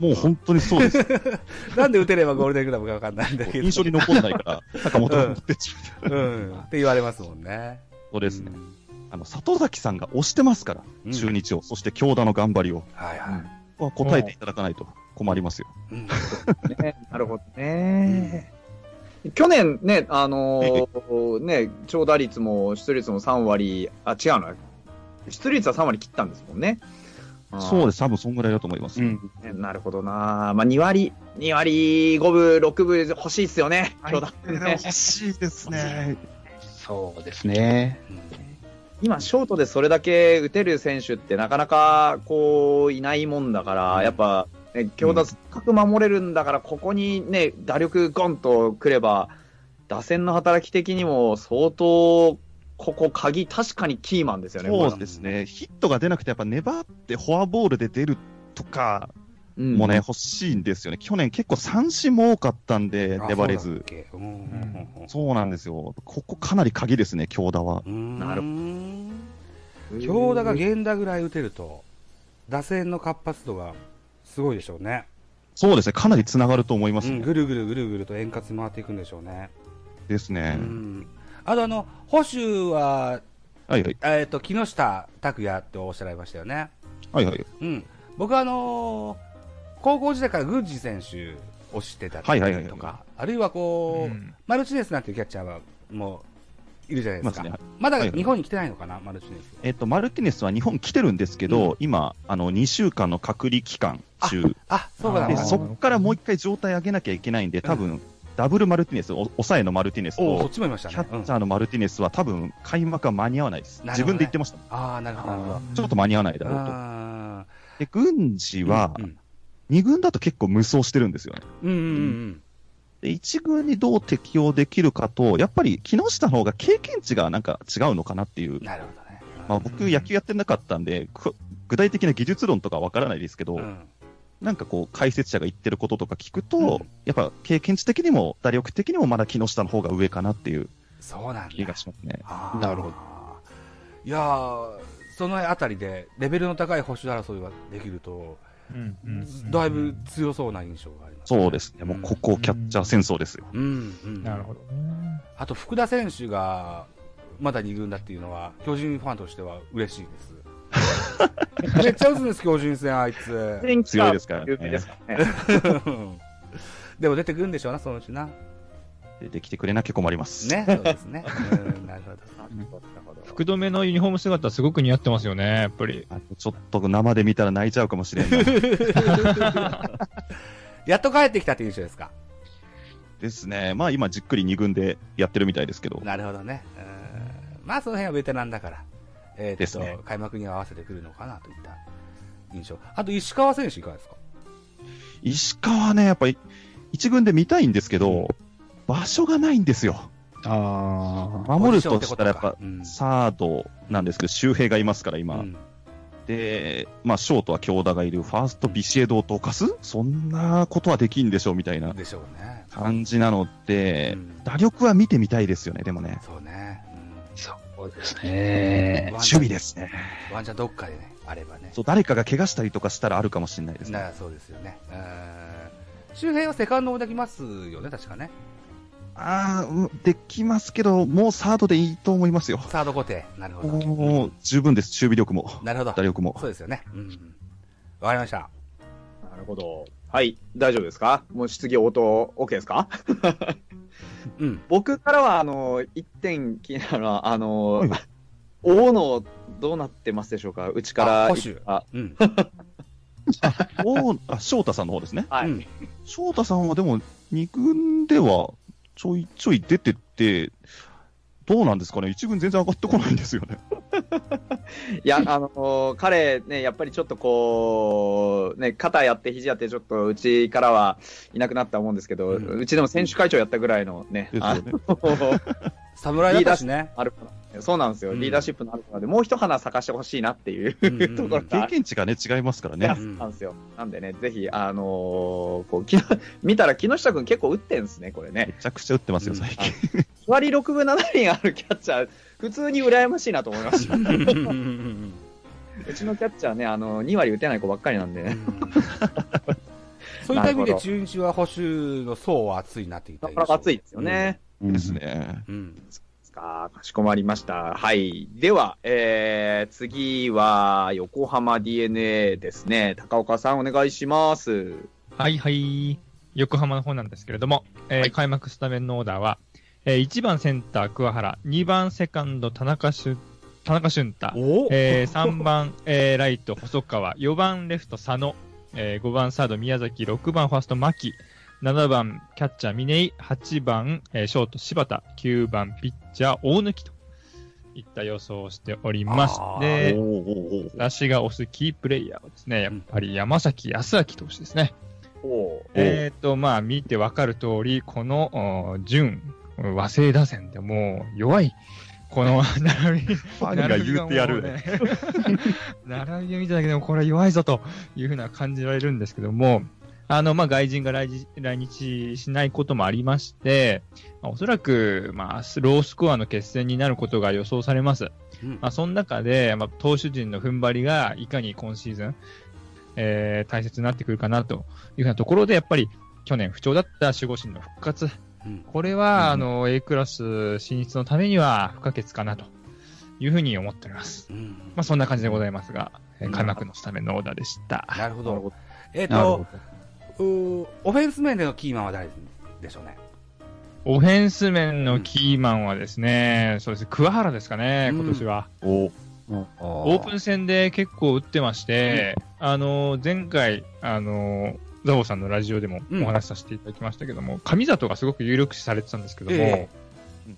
もう本当にそうです。なんで打てればゴールデングラブかわかんないんだけど。印象に残んないから、坂本が持ってっちゃう。うん。って言われますもんね。そうですね。あの、里崎さんが押してますから、うん中日を。そして京田の頑張りを。はいはい。は答えていただかないと困りますよ。うんね、なるほどね。去年ね、あのーね、長打率も出率も3割、あ、違うの出率は3割切ったんですもんね。そうですす。多分そんぐらいだと思います。ねなるほどなまあ、2割、2割5分、6分欲しいっすよね。ね 欲しいですね。そうですね。今、ショートでそれだけ打てる選手ってなかなか、こう、いないもんだから、やっぱ、ね、強打深く守れるんだから、ここにね、打力ゴンとくれば、打線の働き的にも相当、ここ鍵、確かにキーマンですよね。そうですね。ヒットが出なくて、やっぱ粘ってフォアボールで出るとかうんもね、欲しいんですよね。去年結構三振も多かったんで、あ粘れず。そうなんですよ。ここかなり鍵ですね、京田は。うん。なるほど。強打が源田ぐらい打てると、打線の活発度がすごいでしょうね。そうですね。かなり繋がると思いますね。うんぐるぐるぐるぐると円滑に回っていくんでしょうね。うですね。ん。あとあの、保守は、はいはい。えっ、と、木下拓也っておっしゃられましたよね。はいはい。うん。僕はあのー高校時代から郡司選手を知ってたりはいはいはいはいとか、あるいはこう、うんマルチネスなんていうキャッチャーはもういるじゃないですか。いますねまだはいはい日本に来てないのかな、マルチネス。えっと、マルティネスは日本来てるんですけど、うん今、あの、2週間の隔離期間中。あ、そうかなで、あーそっからもう一回状態上げなきゃいけないんで、多分、ダブルマルティネス、お抑えのマルティネスと。キャッチャーのマルティネスは多分、開幕は間に合わないです。自分で言ってました。ああ、なるほど。ちょっと間に合わないだろうと。あで、軍事はう、ん2軍だと結構無双してるんですよね。うんうんうんで、1軍にどう適用できるかと、やっぱり木下の方が経験値がなんか違うのかなっていううん。。なるほどね。まあ僕野球やってなかったんで、く具体的な技術論とかわからないですけど、うんなんかこう解説者が言ってることとか聞くと、うんやっぱ経験値的にも打力的にもまだ木下の方が上かなっていうそうなんだ。気がしますね。なるほど。いやー、そのあたりでレベルの高い保守争いができると、うんうんだいぶ強そうな印象があります、そうですね。もうここキャッチャー戦争ですよ。うん、うん。なるほどね。あと、福田選手がまだ2軍だっていうのは、巨人ファンとしては嬉しいです。めっちゃ打つんです、巨人戦、あいつ。強いですからねでも出てくるんでしょうな、そのうちな。出てきてくれなきゃ困ります。ね、そうですね。うん、なるほど。福留のユニフォーム姿すごく似合ってますよね、やっぱり。ちょっと生で見たら泣いちゃうかもしれんない。やっと帰ってきたっていう印象ですか？ですね。まあ今じっくり2軍でやってるみたいですけど。なるほどね。うんまあ、その辺はベテランだから、えーね開幕に合わせてくるのかなといった印象。あと、石川選手いかがですか？石川ね、やっぱり1軍で見たいんですけど、場所がないんですよ。あ守るとしたらやっぱうんサードなんですけど、周平がいますから今。うんで、まあ、ショートは京田がいる、ファーストビシエドをどかす？そんなことはできんでしょうみたいな。感じなので、うん打力は見てみたいですよね、でもね。そうね。そうですね。守備ですね。うんワンチャンどっかでね、あればね。そう、誰かが怪我したりとかしたらあるかもしれないですね。なそうですよね。うん周平はセカンドもできますよね、確かね。ああ、うんできますけど、もうサードでいいと思いますよ。サード固定。なるほど。もう十分です、守備力も、なるほど打。力も。そうですよね。うん。わかりました。なるほど。はい、大丈夫ですか？もう質疑応答 OK ですか？うん。僕からは、あの、一点気になるのは、あの、はい大野、どうなってますでしょうか？うちから。あ保守あ、うん。おーあ、翔太さんの方ですね。はい。うん翔太さんはでも、二軍ではちょいちょい出てって、どうなんですかね？一軍全然上がってこないんですよね。いや、あの彼ね、やっぱりちょっとこう、ね、肩やって肘やってちょっとうちからはいなくなったと思うんですけど、ううんちでも選手会長やったぐらいのね、侍だったしね。あるそうなんですよ、うんリーダーシップのあるからで、もう一花咲かしてほしいなっていう、うんうんうんところが経験値がね、違いますからね。なんですよ。なんでね、ぜひ、あのーこう、き見たら木下くん結構打ってんすね、これね。めちゃくちゃ打ってますよ、最近。2割6分7厘あるキャッチャー、普通に羨ましいなと思いました。うちのキャッチャーね、あの、2割打てない子ばっかりなんでね。そういった意味で中日は保守の層は厚いなって言ったなかなか熱いですよね。うんです。ね。うん。か、かしこまりました。はい。では、えー、次は、横浜 DNA ですね。高岡さんお願いします。はいはい。横浜の方なんですけれども、えーはい開幕スタメンのオーダーは、えー1番センター桑原、2番セカンド田中俊田中俊太、おえー3番、えーライト細川、4番レフト佐野、えー5番サード宮崎、6番ファースト牧、7番キャッチャー峰井、8番、えーショート柴田、9番ピッチャー大貫と。いった予想をしておりますあ。ー。で、おーおーおー私が推すキープレイヤーはですね、やっぱり山崎康明投手ですね。おえっ、と、まあ、見てわかる通り、この、お準、和製打線でもう弱い、この 並び、ファンが言うてやる。ね。並びを見ただけでもこれは弱いぞというふうな感じられるんですけども、あの、まあ、外人が来日来日しないこともありまして、まあおそらく、まあ、ロースコアの決戦になることが予想されます。うんまあ、その中で、まあ、投手陣の踏ん張りがいかに今シーズン、えー大切になってくるかなというふうなところで、やっぱり去年不調だった守護神の復活、うんこれは、うんあの A クラス進出のためには不可欠かなというふうに思っております。うんまあ、そんな感じでございますが、開幕のスタメンのオーダーでした。なるほど。えっ、なるほと、オフェンス面でのキーマンは誰でしょうね？オフェンス面のキーマンはですね、そうですね、桑原ですかね、今年は。お。ーオオープン戦で結構打ってまして、あの、前回、あの、ザボさんのラジオでもお話しさせていただきましたけども、上里がすごく有力視されてたんですけども、え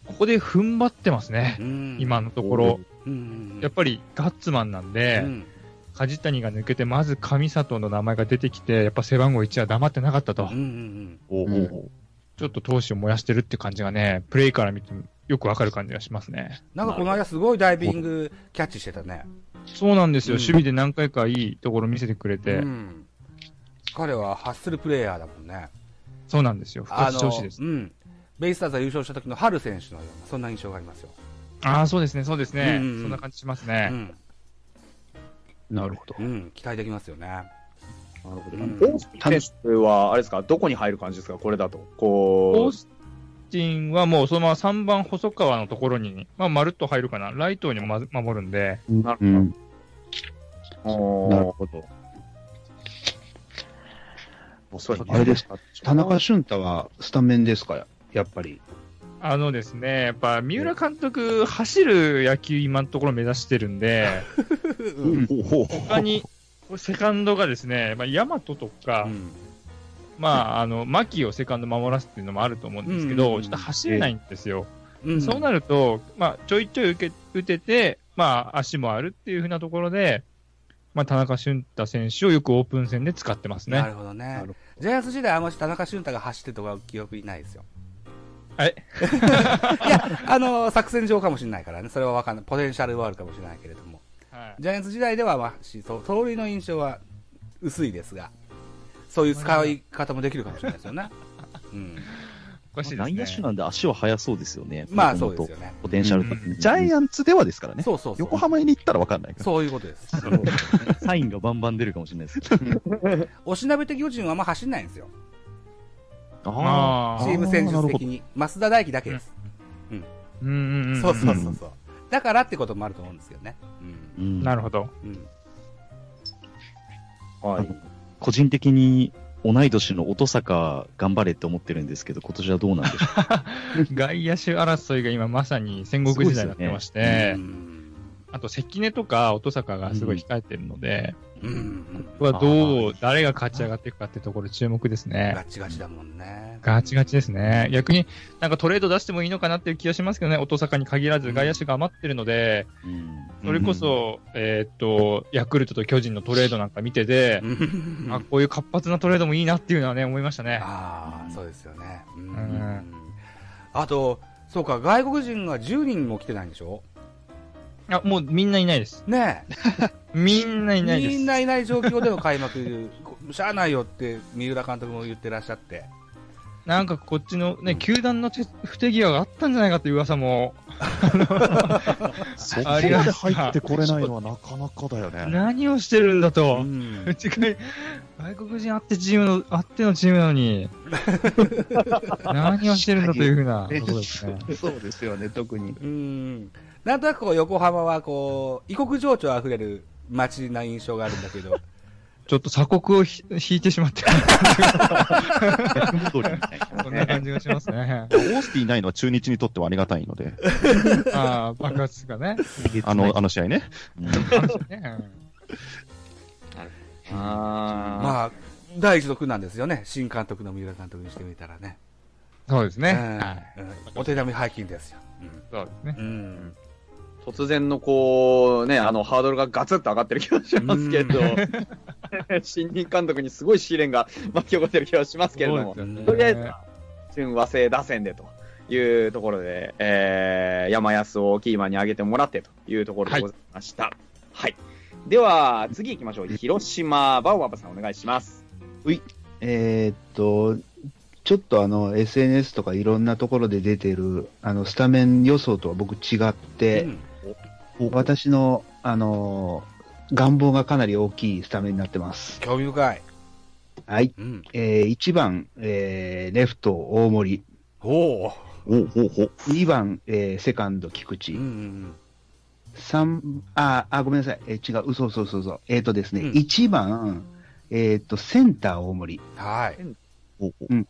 ここで踏ん張ってますね、うん。今のところ。うん。やっぱりガッツマンなんで、うん梶谷が抜けて、まず上里の名前が出てきて、やっぱ背番号1は黙ってなかったと、うんうんおーおーおーちょっと闘志を燃やしてるって感じがね、プレイから見てもよくわかる感じがしますね。なんかこの間すごいダイビングキャッチしてたね。そうなんですよ、うん守備で何回かいいところ見せてくれて、うん彼はハッスルプレイヤーだもんね。そうなんですよ、復活してほしいです。うん。ベイスターズが優勝した時の春選手のような、そんな印象がありますよ。ああ、そうですね、そうですね、うんうんうんそんな感じしますうね。ん。なるほどう。ん。期待できますよね。なるほど。うんオースティンは、あれですか、どこに入る感じですか、これだと。こう、オースティンはもうそのまま3番細川のところに、まあ、まるっと入るかな、ライトにもま守るんで、なるほどうん。なるほど。そうですねあれですか、田中俊太はスタメンですか？やっぱり。あのですね、やっぱ三浦監督、走る野球、今のところ目指してるんで、他に、セカンドがですね、まあ、大和とか、うんまあ、あの、牧をセカンド守らすっていうのもあると思うんですけど、うんちょっと走れないんですよ。うんそうなると、まあ、ちょいちょい受け打てて、まあ、足もあるっていうふうなところで、まあ、田中俊太選手をよくオープン戦で使ってますね。なるほどね。ジャイアンツ時代、あんまり田中俊太が走ってるとか記憶にないですよ。え？いや、あの、作戦上かもしれないからね。それはわかんない。ポテンシャルはあるかもしれないけれども。はいジャイアンツ時代では、まあ、盗塁の印象は薄いですが、そういう使い方もできるかもしれないですよね。うん。おかしいですね。内野手なんで足は速そうですよね。まあ、そうですよね。ポテンシャルがうんジャイアンツではですからね。そうそうそう。横浜に行ったら分かんないから。そういうことです。サインがバンバン出るかもしれないですけど。おしなべ的巨人はあんま走んないんですよ。あチーム戦術的に。増田大輝だけです。うんうんうん。そうそうそうそう。だからってこともあると思うんですけどね。うん。うんなるほど。うん。はい。個人的に同い年の音坂頑張れって思ってるんですけど、今年はどうなんでしょ 外野手争いが今まさに戦国時代になってまして、うんあと関根とか音坂がすごい控えてるので、うん。ここはどう、誰が勝ち上がっていくかってところ注目ですね。ガチガチだもんね。ガチガチですね。逆になんかトレード出してもいいのかなっていう気がしますけどね、音坂に限らず外野手が余ってるので、う。うんそれこそ、えーっと、ヤクルトと巨人のトレードなんか見てて、うんあ、こういう活発なトレードもいいなっていうのはね、思いましたね。ああ、そうですよね。うんんあと、そうか、外国人が10人も来てないんでしょ？あ、もうみんないないです。ね みんなえ。いないです。みんないない状況での開幕、しゃあないよって三浦監督も言ってらっしゃって。なんかこっちのね、球団の手不手際があったんじゃないかっていう噂も、そこまでとう入ってこれないのはなかなかだよね。何をしてるんだうと。んうちが外国人あってチームの、あってのチームなのに、何をしてるんだというふうなことですね。そうですよね、特に。うん。なんとなくこう横浜はこう、異国情緒あふれる街な印象があるんだけど、ちょっと鎖国をひ引いてしまってる逆戻りみたいな。そんな感じがしますね。オースティいないのは中日にとってはありがたいので、ああ、爆発がね。あの、あの試合ね。まあ、第一毒なんですよね。新監督の三浦監督にしてみたらね。そうですね。お手並み拝見ですよ。そうですね。突然のこう、ね、あの、ハードルがガツッと上がってる気がしますけど、新任監督にすごい試練が 巻き起こってる気がしますけれどもとりあえず、純和製打線でというところで、えー、山安をキーマンに上げてもらってというところでございました。はい。では、次行きましょう。広島、バオババさんお願いします。えーっと、ちょっとあの、SNS とかいろんなところで出てる、あの、スタメン予想とは僕違って、私の、あの、願望がかなり大きいスタメンになってます。興味深い。はい。うん。えー、1番、えー、レフト大森。おお。おほうほう。2番、えー、セカンド菊池。うんうん三あ、あ、ごめんなさい。えー違う、嘘嘘嘘嘘。えっ、とですね、うん1番、えっ、と、センター大森。うん。はい。ほうほう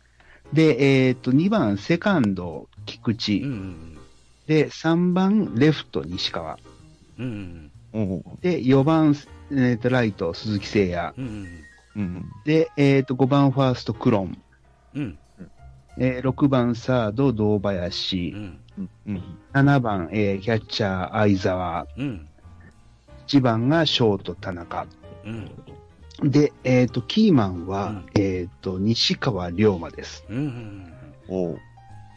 で、えっ、と、2番、セカンド菊池。うんうんで、3番、レフト西川。うん。で、4番、えー、とライト鈴木誠也。うん。うんうん。で、えっ、と、5番、ファーストクロン。うん。えー6番、サード堂う林。ん。うん。7番、えーキャッチャー相沢。うん。1番がショート田中。うん。で、えっ、と、キーマンは、うんえっ、と、西川龍馬です。うん。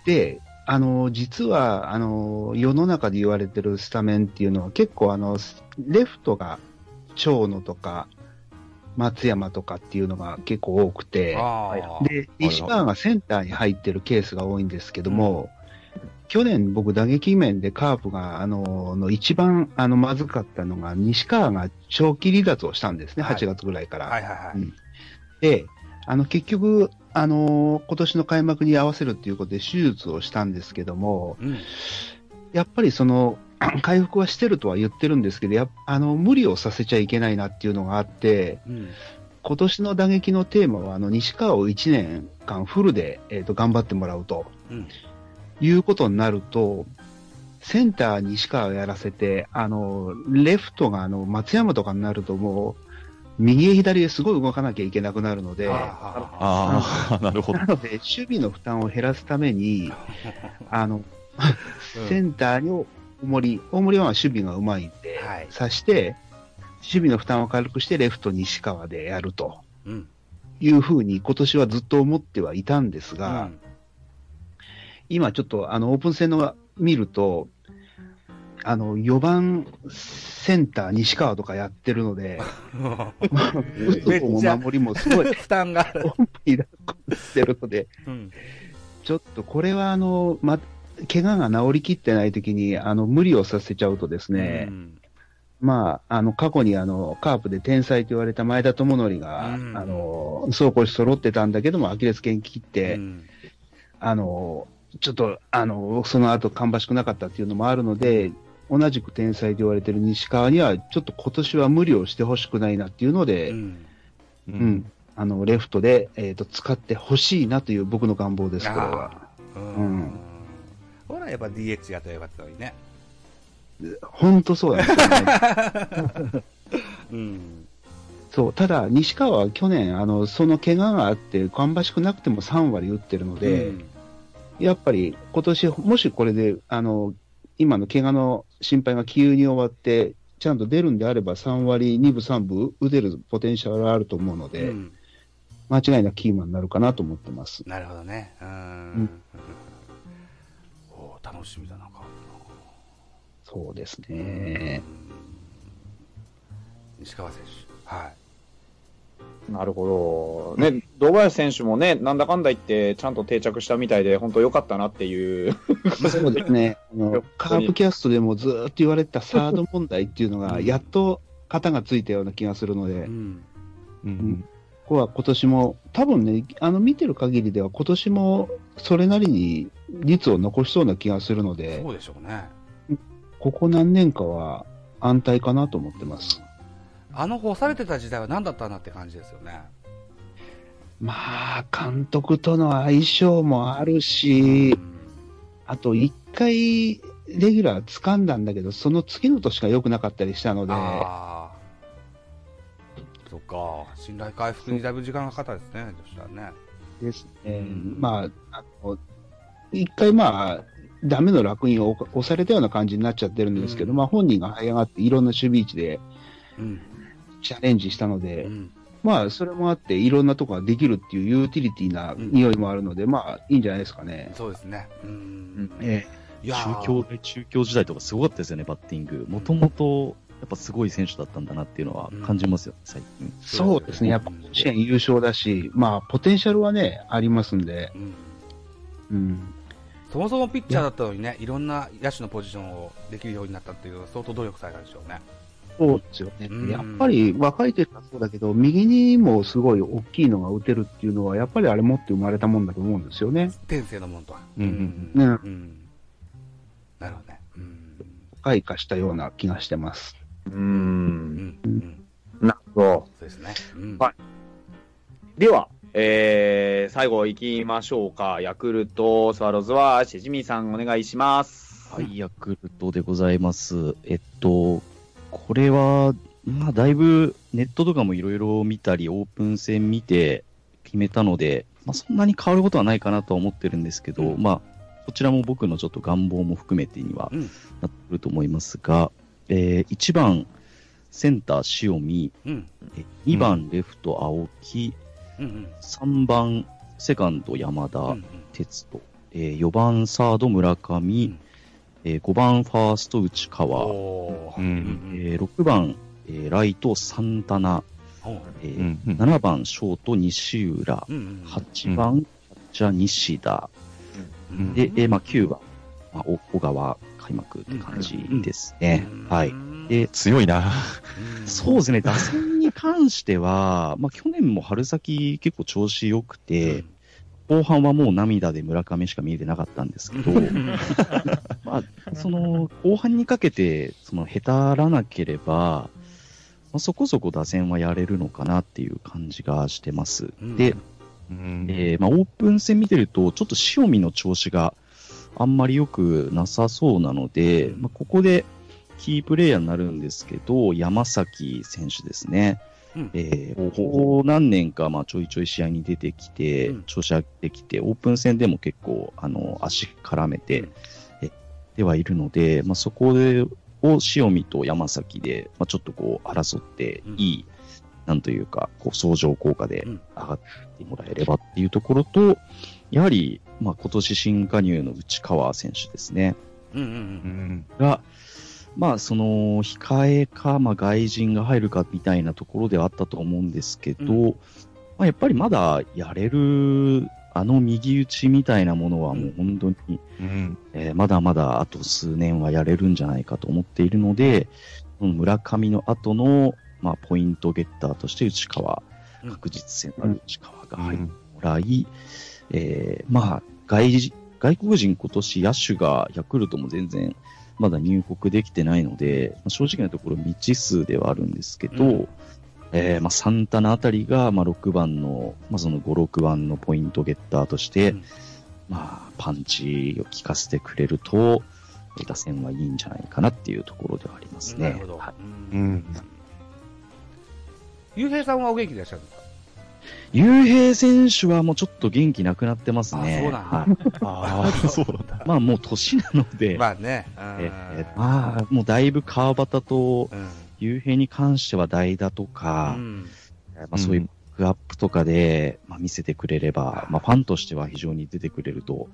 で、あの、実は、あの、世の中で言われてるスタメンっていうのは結構あの、レフトが長野とか、松山とかっていうのが結構多くて。で、西川がセンターに入ってるケースが多いんですけども、去年僕打撃面でカープが、あの、の一番、あの、まずかったのが、西川が長期離脱をしたんですね、はい8月ぐらいから。はいはいはい。で、あの、結局、あの今年の開幕に合わせるっていうことで手術をしたんですけども、うん。やっぱりその、回復はしてるとは言ってるんですけど、やあの、無理をさせちゃいけないなっていうのがあって、うん。今年の打撃のテーマは、あの、西川を1年間フルで、えっ、と、頑張ってもらうと、うんいうことになると、センター西川をやらせて、あの、レフトがあの、松山とかになるともう、右へ左へすごい動かなきゃいけなくなるので、あ なるほど。なので、守備の負担を減らすために、あの、うん。センターに大森、大森は守備がうまいんで、はい。さして、守備の負担を軽くしてレフト西川でやると。うん。いうふうに今年はずっと思ってはいたんですが、うん。今ちょっとあのオープン戦の見ると、あの4番センター西川とかやってるので、打つ方も守りもすごい負担がある。イラッとしてるので、うん。ちょっとこれはあの、ま、怪我が治りきってない時にあの無理をさせちゃうとですね、うんまあ、あの過去にあのカープで天才と言われた前田智則が、うんあの走攻守揃ってたんだけども、アキレス腱切って、うんあのちょっとあのその後芳しくなかったっていうのもあるので、同じく天才と言われてる西川には、ちょっと今年は無理をしてほしくないなっていうので、ううんん。あのレフトで、えー、と使ってほしいなという僕の願望です、これは。ううんん。ほら、やっぱ DH やったらよかったのにね。本当そうなんですよね。うん。そうただ、西川は去年、あのその怪我があって、芳しくなくても3割打ってるので、うんやっぱり今年もしこれであの今の怪我の心配が急に終わって、ちゃんと出るんであれば、3割、2分、3分打てるポテンシャルがあると思うので、うん間違いなくキーマンになるかなと思ってます。なるほどね。ううんん。おー楽しみだな、そうですね。うん西川選手。はい。なるほど。ね、堂林選手もね、なんだかんだ言って、ちゃんと定着したみたいで、本当良かったなっていう。そうですね。あの、カープキャストでもずーっと言われてたサード問題っていうのが、やっと型がついたような気がするので、うん。うんここは今年も、多分ね、あの見てる限りでは今年もそれなりに率を残しそうな気がするのでそ、うでしょうね。ここ何年かは安泰かなと思ってます。あの干されてた時代は何だったんだって感じですよね。まあ、監督との相性もあるしう、んあと一回レギュラー掴んだんだけど、その次の年が良くなかったりしたので。そっか。信頼回復にだいぶ時間がかかったですね。そしたらね。ですね。うんまあ、あの、一回まあ、ダメの楽印を押されたような感じになっちゃってるんですけど、うんまあ本人が這い上がっていろんな守備位置でうん。チャレンジしたのうで、ん。まあそれもあっていろんなとこができるっていうユーティリティな匂いもあるので、まあいいんじゃないですかね。そうですね。うん。えいやー中京大、中京時代とかすごかったですよね、バッティング。もともと、やっぱすごい選手だったんだなっていうのは感じますよ、最近。そうですね。やっぱ甲子園優勝だし、まあポテンシャルはね、ありますんで、うん。うん。そもそもピッチャーだったのにね、いろんな野手のポジションをできるようになったっていう相当努力されたでしょうね。そうですよねうん。やっぱり若い時からそうだけど、右にもすごい大きいのが打てるっていうのは、やっぱりあれ持って生まれたもんだと思うんですよね。天性のもんとは。うんねうん。なるほどね。うん。開花したような気がしてます。う。うんん。うん。なるほど。そうですね。うん。はいでは、えー、最後行きましょうか。ヤクルト、スワローズは、しじみさんお願いします。はい、ヤクルトでございます。えっと、これは、まあ、だいぶネットとかもいろいろ見たり、オープン戦見て決めたので、まあ、そんなに変わることはないかなとは思ってるんですけど、うんまあ、こちらも僕のちょっと願望も含めてにはうん。なってくると思いますが、えー、1番、センター塩見、うん。え2番、レフト青木、うん。3番、セカンド山田、うん。哲人、えー、4番サード村上、んえー、5番ファースト内川。うん。えー、6番、えー、ライトサンタナ、えーうんうん。7番ショート西浦、うん。8番キャッチャー西田、うんで、えーまあ、9番、まあ、お小川開幕って感じですね。はい。。で、強いな。うん。そうですね、打線に関しては、まあ、去年も春先結構調子良くて、後半はもう涙で村上しか見えてなかったんですけど、まあ、その、後半にかけて、その、下手らなければ、まあ、そこそこ打線はやれるのかなっていう感じがしてます。うんで、うんえーまあ、オープン戦見てると、ちょっと塩見の調子があんまり良くなさそうなので、まあ、ここでキープレイヤーになるんですけど、山崎選手ですね。うん。えーここ何年かまあちょいちょい試合に出てきて、うん。調子上げてきて、オープン戦でも結構あの足絡めて、うん。えではいるので、まあ、そこでを塩見と山崎で、まあ、ちょっとこう争ってうん。いい、なんというか、こう相乗効果でうん。上がってもらえればっていうところと、やはり、まあ、今年新加入の内川選手ですね。うんうんう。うんん。が、まあ、その、控えか、まあ、外人が入るかみたいなところではあったと思うんですけど、うまあ、やっぱりまだやれる、あの右打ちみたいなものはもう本当に、うん。えーまだまだあと数年はやれるんじゃないかと思っているので、村上の後の、まあ、ポイントゲッターとして内川、うん確実性のある内川が入ってもらい、えーまあ、外人、外国人今年野手がヤクルトも全然まだ入国できてないので、まあ正直なところ未知数ではあるんですけど、うん。えーまあ、サンタナあたりが、まあ、6番の、まあ、その5、6番のポイントゲッターとして、うん。まあ、パンチを効かせてくれると、えー打線はいいんじゃないかなっていうところではありますね。なるほど。はい。うん。ゆうへいさんはお元気でいらっしゃるんですか？雄平選手はもうちょっと元気なくなってますね。あそうなんだはい ああ、そうなんだ。まあもう年なので、まあね。ええまあもうだいぶ川端とうん。雄平に関しては代打とか、うんまあ、そういうアップとかで、まあ、見せてくれれば、まあ、ファンとしては非常に出てくれると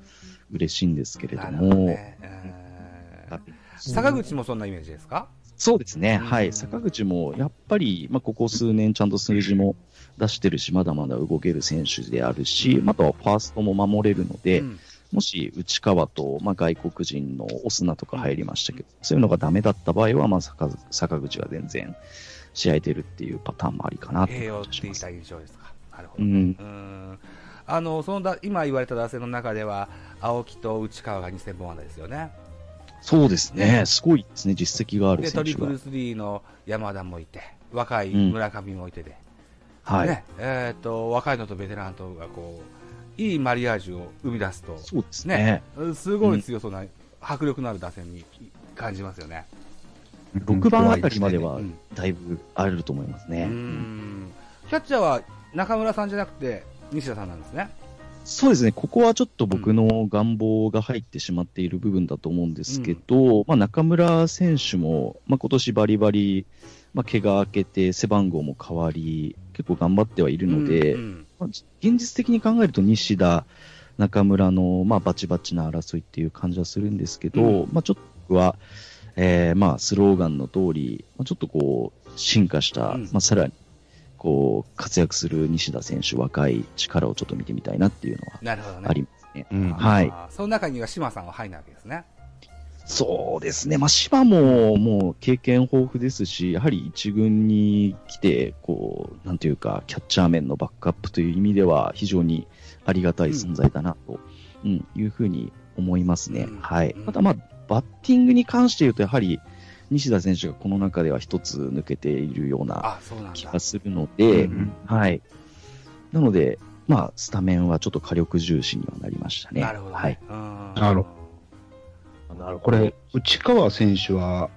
嬉しいんですけれども、ね。うん坂口もそんなイメージですか？そうですね。うんはい。坂口も、やっぱり、まあ、ここ数年ちゃんと数字も出してるし、まだまだ動ける選手であるし、うんあとはファーストも守れるので、うんもし内川と、まあ、外国人のオスナとか入りましたけど、そういうのがダメだった場合は、まあ、坂坂口が全然試合出るっていうパターンもありかなと。なるほど。あのそのだ今言われた打線の中では、青木と内川が2000本安打ですよね。そうですね。すごいですね。実績がある選手がリプル。スリーの山田もいて、若い村上もいてで、はい。ねえー、と若いのとベテランとがこういいマリアージュを生み出すと、そうですね。ね、すごい強そうな、迫力のある打線に感じますよね。6番あたりまではうんだいぶあると思いますね。うんキャッチャーは中村さんじゃなくて西田さんなんですね。そうですね、ここはちょっと僕の願望が入ってしまっている部分だと思うんですけど、まあ、中村選手も、まあ、今年バリバリ、まあ、怪我明けて背番号も変わり、結構頑張ってはいるので、うんまあ現実的に考えると西田、中村の、まあ、バチバチな争いっていう感じはするんですけど、うんまあ、ちょっと僕は、えーまあ、スローガンの通り、まあ、ちょっとこう、進化した、うんまあ、さらに、こう、活躍する西田選手、若い力をちょっと見てみたいなっていうのはなるほどね。ありますね。うんはいその中には島さんは入るわけですね。そうですね。まあ、芝ももう経験豊富ですし、やはり一軍に来て、こう、なんていうか、キャッチャー面のバックアップという意味では、非常にありがたい存在だなと、うん、いうふうに思いますね。うんはい。うんただまあ、バッティングに関して言うと、やはり、西田選手がこの中では一つ抜けているような気が。するので、うんはい。なので、まあ、スタメンはちょっと火力重視にはなりましたね。なるほど、ね。はい。うんなるほなるほど。これ、内川選手は、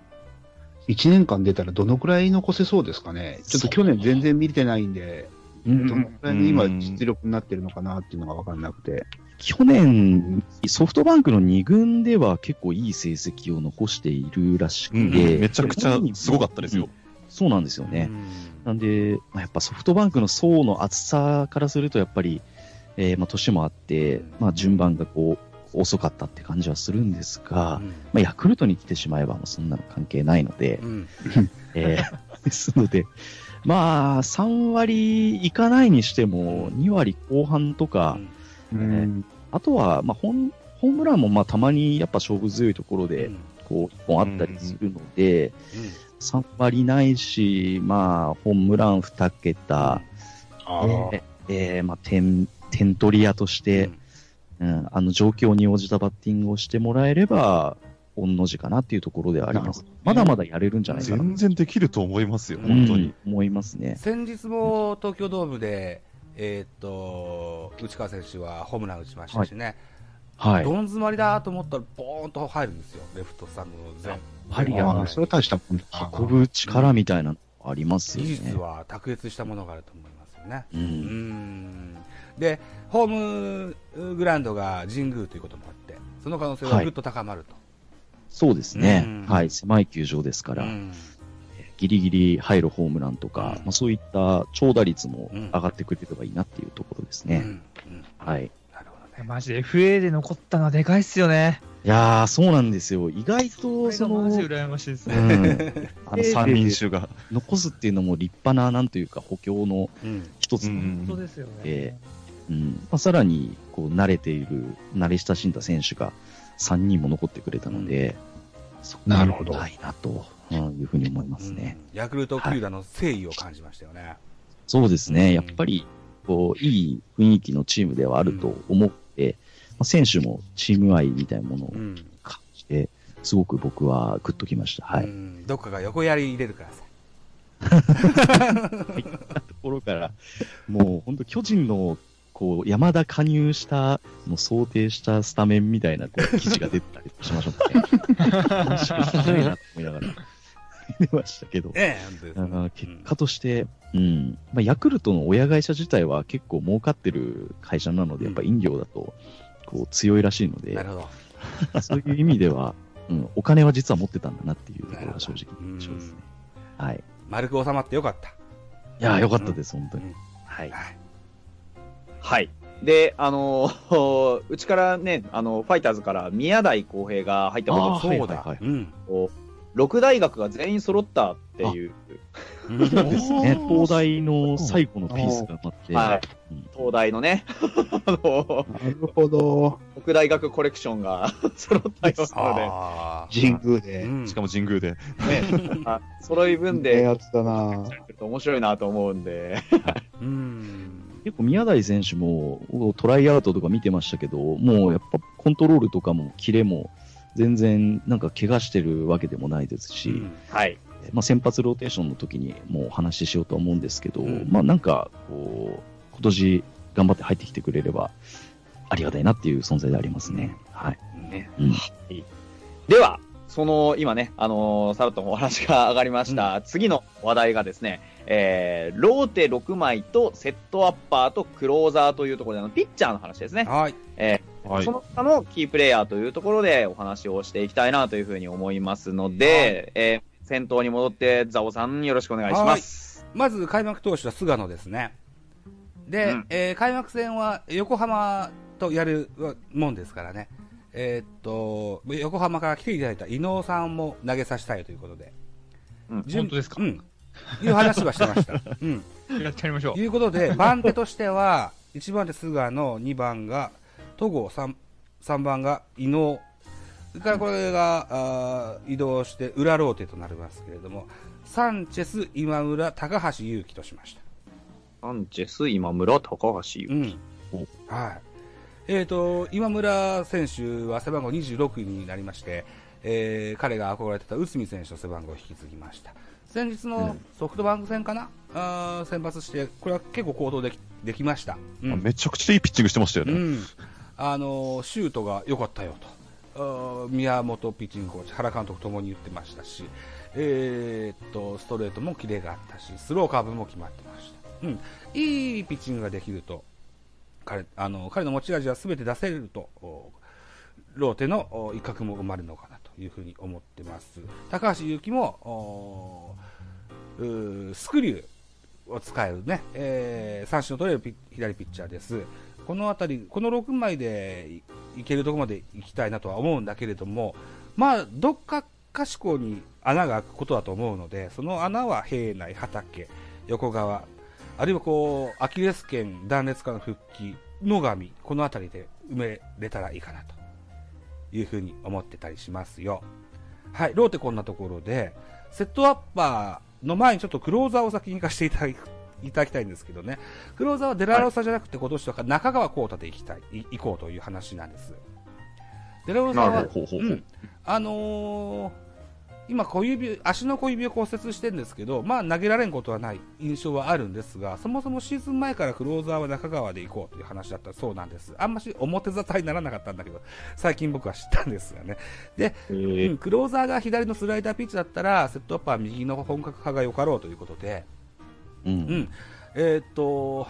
1年間出たらどのくらい残せそうですかね？ちょっと去年全然見れてないんで、うんどのくらいの今実力になってるのかなっていうのが分かんなくて。去年、ソフトバンクの2軍では結構いい成績を残しているらしくうんて、めちゃくちゃすごかったですよ。そうなんですよね。うんなんで、まあ、やっぱソフトバンクの層の厚さからすると、やっぱり、えーまあ、年もあって、まあ、順番がこう、遅かったって感じはするんですが、まあ、ヤクルトに来てしまえば、もうそんなの関係ないので、うん。えーですので、まあ、3割いかないにしても、2割後半とか、うん。あとは、まあ、ホンホームランもまあたまにやっぱ勝負強いところで、うん。こう、一本あったりするので、3割ないし、まあ、ホームラン2桁、えーえーまあ、点、点取り屋として、うん、あの状況に応じたバッティングをしてもらえれば、御の字かなっていうところではあります。まだまだやれるんじゃないかな。全然できると思いますよ、うん本当に。うん思いますね。先日も東京ドームで、えーっと内川選手はホームラン打ちましたしね、はい。どん詰まりだと思ったら、ボーンと入るんですよ、レフトスタンドの全ぱりああ、それは大した運ぶ力みたいなのありますよ技ね。術は卓越したものがあると思いますよね。う。うんんで、ホームグラウンドが神宮ということもあって、その可能性はぐっと高まると。そうですねうん。はい。狭い球場ですから、うんギリギリ入るホームランとか、うんまあ、そういった長打率も上がってくれればいいなっていうところですね。うんうんはい。なるほどね。マジで FA で残ったのはでかいっすよね。いやー、そうなんですよ。意外と、その、そのマジ羨ましいですね。うん、あの三人衆が。残すっていうのも立派な、なんというか、補強のうん一つ、ううん本当ですよね。えまあ、さらに、こう、慣れている、慣れ親しんだ選手が3人も残ってくれたので、そこはなるほどないなと、うんいうふうに思いますね。うんヤクルト球団の誠意を感じましたよね。そうですね。うんやっぱり、こう、いい雰囲気のチームではあると思って、まあ、選手もチーム愛みたいなものをうん感じて、すごく僕はグッときました。はい。うんどっかが横やり入れるからさ。ところから、もう本当巨人の、こう、山田加入したの想定したスタメンみたいなこう記事が出てたりしましょうね。面白いなと思いながら見てましたけど。ええ、結果として、うん。まあ、ヤクルトの親会社自体は結構儲かってる会社なので、やっぱ飲料だと、こう、強いらしいのでな、るほど。そういう意味では、うん、お金は実は持ってたんだなっていうところが正直うん印象ですね。はい。丸く収まってよかった。いやー、よかったです、本当にうん。はい。はい。はい。で、あのー うちからね、あの、ファイターズから宮台浩平が入ったことそうだ。はいうん。こう6大学が全員揃ったっていう、ですね。東大の最後のピースが待って、はい。うん。東大のね、あの、なるほど。6大学コレクションが 揃ったようなのあー。神宮で。うん。しかも神宮で。で、ね、あ揃い分ええでやつだな。面白いなと思うんで、うん。結構宮台選手もトライアウトとか見てましたけど、もうやっぱコントロールとかもキレも全然なんか怪我してるわけでもないですし、うんはい。まあ、先発ローテーションの時にもうお話ししようとは思うんですけど、うんまあなんかこう、今年頑張って入ってきてくれればありがたいなっていう存在でありますね。はい。ねうんでは、その、今ね、あのーさらっとお話が上がりました、次の話題がですね、えー、ローテ6枚とセットアッパーとクローザーというところでのピッチャーの話ですね。はい。えーその他のキープレイヤーというところでお話をしていきたいなというふうに思いますので、えー先頭に戻って、ザオさんよろしくお願いします。まず開幕投手は菅野ですね。で、うんえー開幕戦は横浜とやるもんですからね。えーっと、横浜から来ていただいた伊能さんも投げさせたいということで。うん準本当ですか？うん。いう話はしてました。うん。やってやりましょうと。いうことで、番手としては、1番手菅野、2番が戸郷、3, 3番が伊能、それからこれが、あー移動して裏ローテとなりますけれども、サンチェス、今村、高橋優輝としました。サンチェス、今村、高橋優うん。はい。えっ、と、今村選手は背番号26になりまして、えー彼が憧れてた内海選手の背番号を引き継ぎました。先日のソフトバンク戦かな、あー先発して、これは結構行動できできました。うん。めちゃくちゃいいピッチングしてましたよね。うん、あのシュートが良かったよと、あー宮本ピッチングコーチ、原監督ともに言ってましたし、えーっとストレートもキレがあったし、スローカーブも決まってました、うん、いいピッチングができると、彼あの彼の持ち味は全て出せると、ローテのお一角も生まれるのかなというふうに思ってます。高橋優輝もスクリューを使えるね、えー三振を取れる左ピッチャーです。このあたり、この6枚でいけるところまで行きたいなとは思うんだけれども、まあ、どっかかしこに穴が開くことだと思うので、その穴は平内、畑、横川、あるいはこう、アキレス腱、断裂からの復帰、野上、このあたりで埋めれたらいいかなというふうに思ってたりしますよ。はい、ローテこんなところで、セットアッパーの前にちょっとクローザーを先に行かせていただきいただきたいんですけどね、クローザーはデラロサじゃなくて今年は中川幸太で行きたい、い行こうという話なんです。デラロサは。うん、あのー今小指、足の小指を骨折してるんですけど、まあ投げられんことはない。印象はあるんですが、そもそもシーズン前からクローザーは中川で行こうという話だったそうなんです。あんまし表沙汰にならなかったんだけど、最近僕は知ったんですよね。で、うん、クローザーが左のスライダーピッチだったら、セットアッパーは右の本格派がよかろうということで、うん。うん、えーっと、